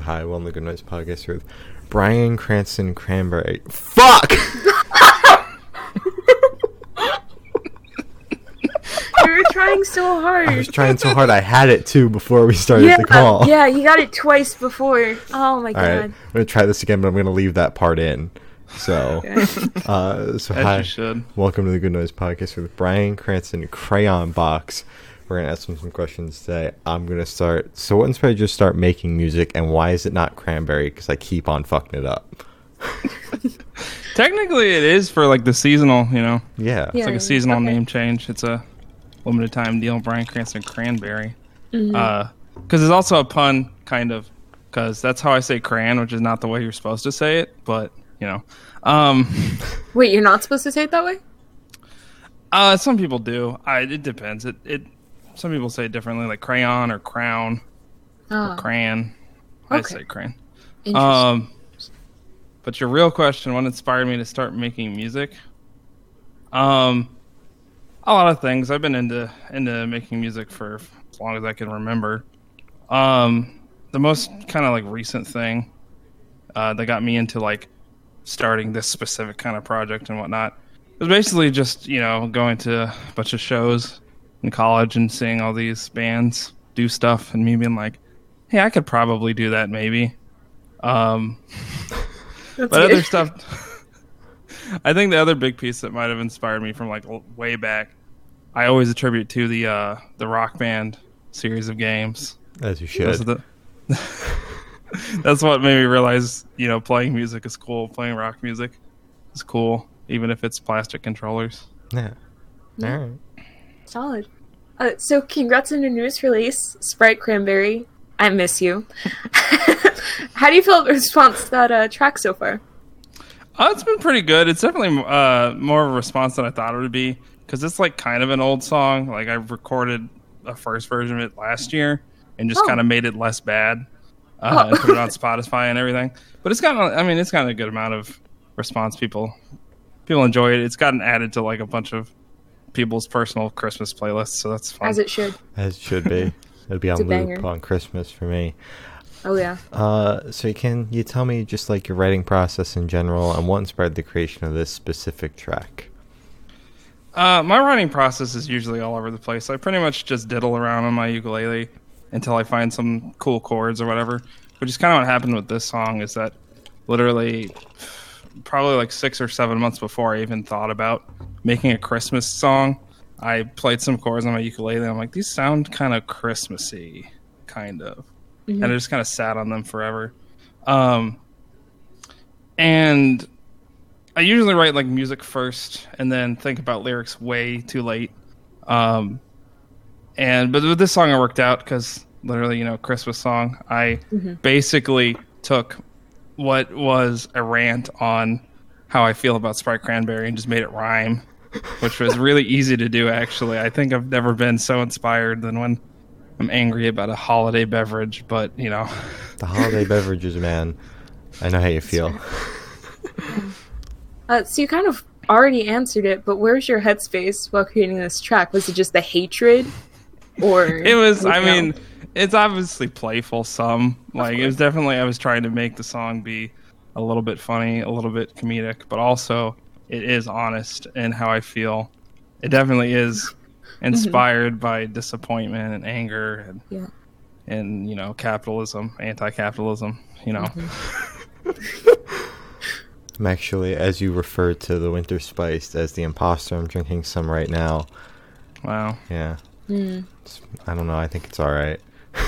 Hi, welcome to the Good Noise Podcast with Brian Cranston Cranberry. Fuck! You were trying so hard. I was trying so hard. I had it too before we started yeah, the call. yeah, you got it twice before. Oh my All god. right, I'm gonna try this again, but I'm gonna leave that part in. So, Okay. uh, so As hi, you should. welcome to the Good Noise Podcast with Brian Cranston Crayon Box. We're gonna ask him some questions today. I'm gonna start. So, what inspired you to start making music, and why is it not Cranberry? Because I keep on fucking it up. Technically, it is for like the seasonal. You know, Yeah. Yeah. it's like a seasonal okay. name change. It's a limited time deal. Brian Cranston Cranberry. Mhm. Uh, because it's also a pun, kind of. Because that's how I say cran, which is not the way you're supposed to say it. But you know, um, Wait, you're not supposed to say it that way? uh, some people do. I it depends. It it some people say it differently, like crayon or crown Oh, or cran. I say cran. Um, but your real question, what inspired me to start making music? Um, a lot of things. I've been into into making music for as long as I can remember. Um, the most kind of like recent thing uh, that got me into like starting this specific kind of project and whatnot was basically just you know going to a bunch of shows in college and seeing all these bands do stuff and me being like, hey, I could probably do that maybe. Um, but good. other stuff. I think the other big piece that might have inspired me from like way back, I always attribute to the uh, the Rock Band series of games. As you should. the- That's what made me realize, you know, playing music is cool. Playing rock music is cool, even if it's plastic controllers. Yeah. Yeah. All right. Solid. Uh, so, congrats on your newest release, Sprite Cranberry. I miss you. How do you feel about the response to that uh, track so far? Uh, it's been pretty good. It's definitely uh, more of a response than I thought it would be because it's like kind of an old song. Like I recorded a first version of it last year and just Oh. kind of made it less bad uh, Oh. put it on Spotify and everything. But it's gotten, I mean, it's gotten a good amount of response. People, people enjoy it. It's gotten added to like a bunch of people's personal Christmas playlists, so that's fun. As it should. As it should be. It'll be on a loop banger. on Christmas for me. Oh, yeah. Uh, so you can you tell me just like your writing process in general and what inspired the creation of this specific track? Uh, my writing process is usually all over the place. I pretty much just diddle around on my ukulele until I find some cool chords or whatever. Which is kind of what happened with this song. Is that literally probably like six or seven months before I even thought about making a Christmas song, I played some chords on my ukulele. and I'm like, these sound kind of Christmassy, kind of, and I just kind of sat on them forever. Um, and I usually write like music first and then think about lyrics way too late. Um, and but with this song, it worked out because literally, you know, Christmas song. I basically took what was a rant on how I feel about Sprite Cranberry and just made it rhyme, which was really easy to do. Actually, I think I've never been so inspired than when I'm angry about a holiday beverage. But you know, The holiday beverages, man. I know how you feel. Uh, so, you kind of already answered it, but where's your headspace while creating this track? Was it just the hatred? Or. it was i anything mean it's obviously playful some like it was definitely i was trying to make the song be a little bit funny a little bit comedic but also it is honest in how i feel it definitely is inspired by disappointment and anger and Yeah. and you know capitalism anti-capitalism you know I'm actually, as you referred to the winter spiced as the imposter, I'm drinking some right now. wow Yeah. Hmm. It's- I don't know. I think it's all right. Uh,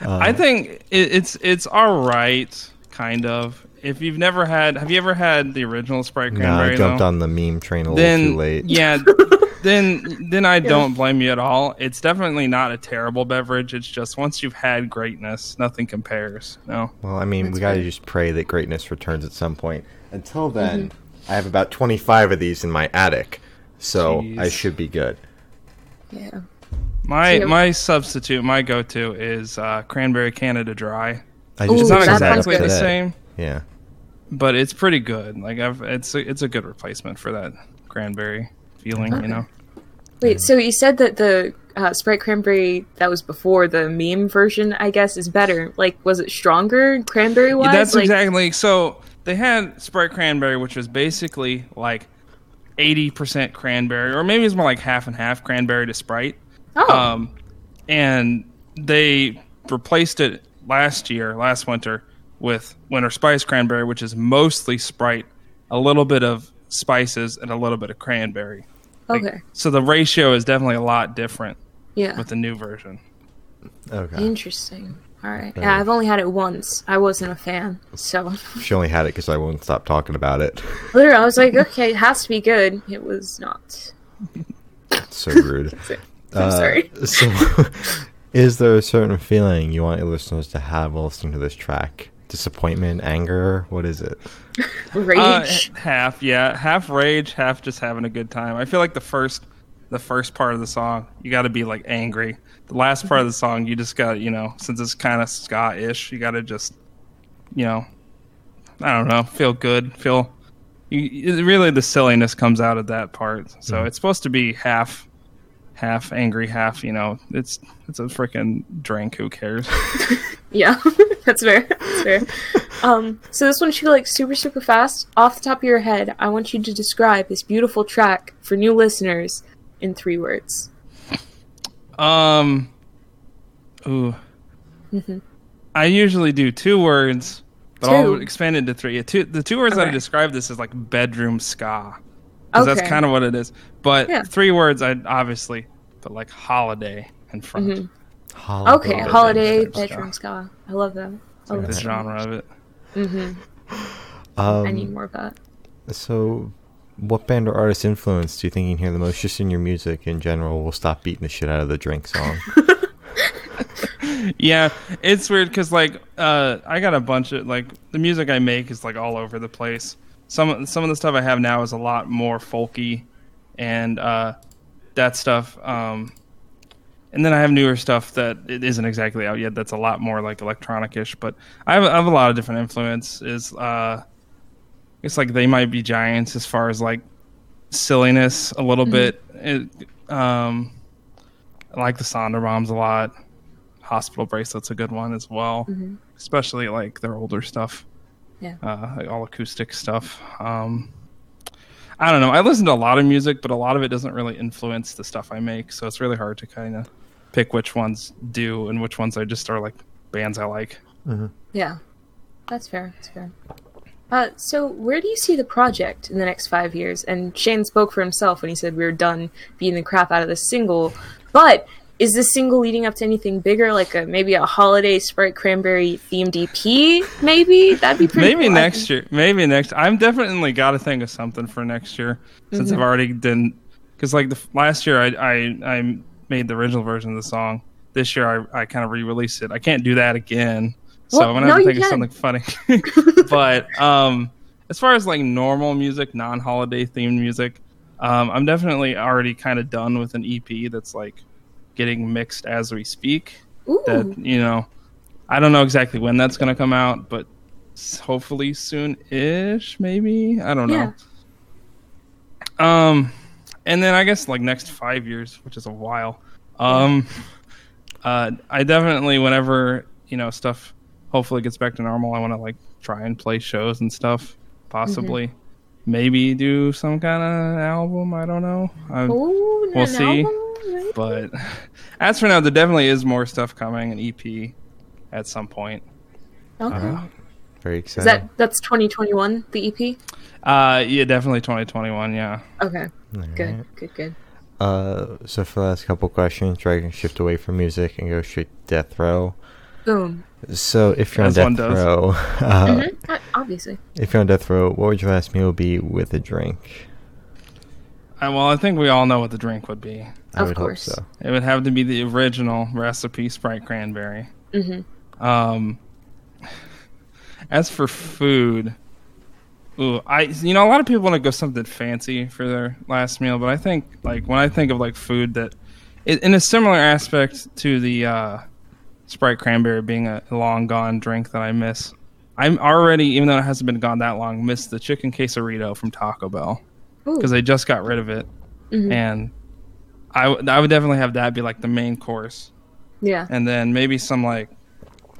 i think it, it's it's all right kind of if you've never had have you ever had the original sprite no, cranberry I jumped though? on the meme train a little then too late. yeah then then i don't blame you at all it's definitely not a terrible beverage it's just once you've had greatness nothing compares no Well, I mean, That's we gotta fair. just pray that greatness returns at some point. Until then, I have about 25 of these in my attic, so Jeez. I should be good. Yeah. my So- my substitute my go-to is uh, cranberry canada dry I Ooh, it's not that mixed that sounds up exactly the same Yeah. but it's pretty good like I've, it's a, it's a good replacement for that cranberry feeling you know Wait, so you said that the uh, Sprite Cranberry that was before the meme version, I guess, is better. Like, was it stronger cranberry wise? That's like, exactly so. They had Sprite Cranberry, which was basically like eighty percent cranberry, or maybe it's more like half and half cranberry to Sprite. Oh, Um, and they replaced it last year, last winter, with Winter Spice Cranberry, which is mostly Sprite, a little bit of spices, and a little bit of cranberry. Like, okay. So the ratio is definitely a lot different Yeah. with the new version. Okay. Interesting. All right. Yeah. Yeah, I've only had it once. I wasn't a fan. So, She only had it because I won't stop talking about it. literally, I was like, okay, it has to be good. It was not. so rude. I'm Uh, sorry. So, is there a certain feeling you want your listeners to have while listening to this track? Disappointment, anger? What is it? Rage. Uh, half, yeah, half rage, half just having a good time. I feel like the first, the first part of the song, you got to be like angry. The last part of the song, you just got, you know, since it's kind of ska-ish, you got to just, you know, I don't know, feel good, feel. You, it- really, the silliness comes out of that part. So it's supposed to be half, half angry, half, you know, it's it's a freaking drink. Who cares? Yeah, that's fair. That's fair. Um, so this one should go like super, super fast. Off the top of your head, I want you to describe this beautiful track for new listeners in three words. Um. Ooh. I usually do two words, but I'll expand it to three. Yeah, two, the two words that I describe this is like bedroom ska. 'Cause that's Okay. kind of what it is. But Yeah. three words, I'd obviously put like holiday in front. Mhm. Holiday. Okay, bedroom holiday ska. bedroom ska. I love that. I love The that. genre of it. Mm-hmm. Um, I need more of that. So, what band or artist influence do you think you can hear the most just in your music in general? We'll stop beating the shit out of the drink song. Yeah, it's weird because like uh, I got a bunch of like the music I make is like all over the place. Some some of the stuff I have now is a lot more folky, and uh, that stuff. Um, and then I have newer stuff that it isn't exactly out yet. That's a lot more like electronic-ish. But I have, I have a lot of different influences. Uh, it's like they might be giants as far as like silliness a little bit. It, um, I like the Sonderbombs a lot. Hospital Bracelet's a good one as well, Mhm. especially like their older stuff. Yeah. Uh, like all acoustic stuff. Um, I don't know. I listen to a lot of music, but a lot of it doesn't really influence the stuff I make. So it's really hard to kind of pick which ones do and which ones I just are like bands I like. Yeah, that's fair. That's fair. Uh, so where do you see the project in the next five years? And Shane spoke for himself when he said we were done beating the crap out of this single. But is this single leading up to anything bigger, like a maybe a holiday Sprite Cranberry themed EP? Maybe that'd be pretty. Maybe cool. Next year. Maybe next. I'm definitely got to think of something for next year since Mm-hmm. I've already done. Because like the last year, I, I I made the original version of the song. This year, I, I kind of re-released it. I can't do that again, so Well, I'm gonna have no, to think of something funny. but um, as far as like normal music, non-holiday themed music, um, I'm definitely already kind of done with an EP that's like getting mixed as we speak. Ooh, that you know i don't know exactly when that's going to come out but hopefully soon ish maybe? I don't know. Um and then i guess like next five years which is a while um uh i definitely whenever you know stuff hopefully gets back to normal i want to like try and play shows and stuff possibly maybe do some kind of album i don't know I, Ooh, we'll see. album, but as for now, there definitely is more stuff coming, an EP at some point. Okay. Uh, very Is exciting. that that's 2021 the EP? Uh, yeah, definitely 2021. Yeah. Okay, Alright. good, good, good. Uh, so for the last couple questions, try to shift away from music and go straight to death row. Boom. So if you're As on one death does. row, uh, Mhm, uh, Obviously. if you're on death row, what would your last meal be with a drink? I, well, I think we all know what the drink would be. I Of would course. so. It would have to be the original recipe Sprite cranberry. hmm Um, as for food, ooh, I you know a lot of people want to go something fancy for their last meal, but I think like when I think of like food that, i in a similar aspect to the uh, Sprite cranberry being a long gone drink that I miss, I'm already even though it hasn't been gone that long, miss the chicken quesarito from Taco Bell because they just got rid of it, Mhm. and I, w- I would definitely have that be like the main course, Yeah. and then maybe some like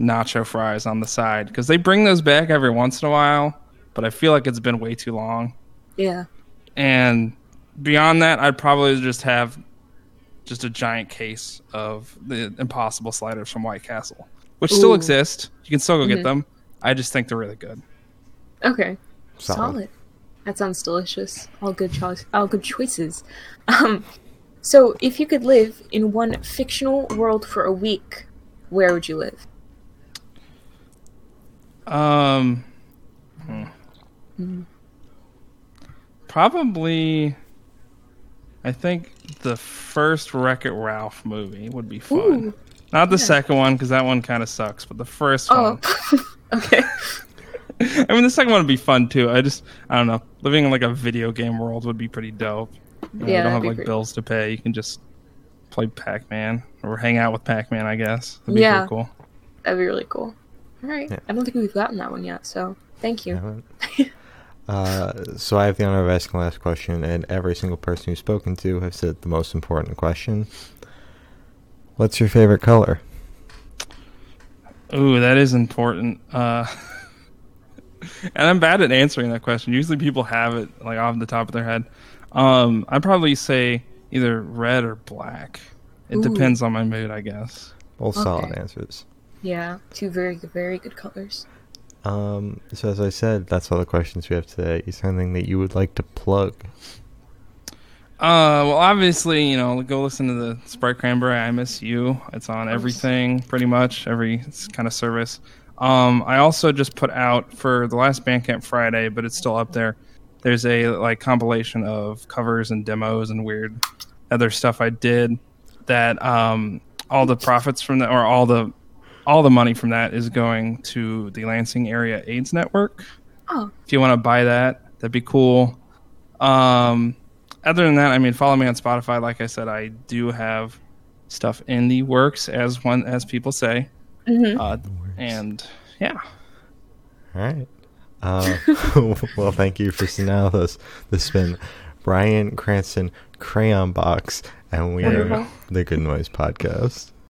nacho fries on the side because they bring those back every once in a while, but I feel like it's been way too long. Yeah. And beyond that, I'd probably just have just a giant case of the Impossible sliders from White Castle, which still exist. You can still go Mhm. get them. I just think they're really good. Okay. Solid. Solid. That sounds delicious. All good choice. All good choices. Um, so if you could live in one fictional world for a week, where would you live? Um, hmm. probably. I think the first Wreck It Ralph movie would be fun. Ooh. Not the yeah. second one because that one kind of sucks, but the first Oh. one. okay. I mean, the second one would be fun too. I just, I don't know, living in like a video game world would be pretty dope. You know, you don't have like great. bills to pay. You can just play Pac Man or hang out with Pac Man. I guess. That'd be Yeah. cool. That'd be really cool. All right. Yeah. I don't think we've gotten that one yet, so thank you. Haven't. Uh, so I have the honor of asking the last question, and every single person you've spoken to has said the most important question. What's your favorite color? Ooh, that is important. Uh, and I'm bad at answering that question. Usually, people have it like off the top of their head. Um, I'd probably say either red or black. It Ooh. depends on my mood, I guess. Both solid Okay. answers. Yeah, two very very good colors. Um, so as I said, that's all the questions we have today. Is there anything that you would like to plug? Uh, well, obviously, you know, go listen to the Sprite Cranberry. I miss you. It's on everything, pretty much every kind of service. Um, I also just put out for the last Bandcamp Friday, but it's still up there. There's a like compilation of covers and demos and weird other stuff I did. That um, all the profits from that, or all the all the money from that, is going to the Lansing Area AIDS Network Oh, if you want to buy that, that'd be cool. Um, other than that, I mean, follow me on Spotify. Like I said, I do have stuff in the works, as one as people say. mhm. Uh, and yeah, All right. Uh, well, thank you for sitting down with us. This has been Brian Cranston Crayon Box, and we are the Good Noise Podcast.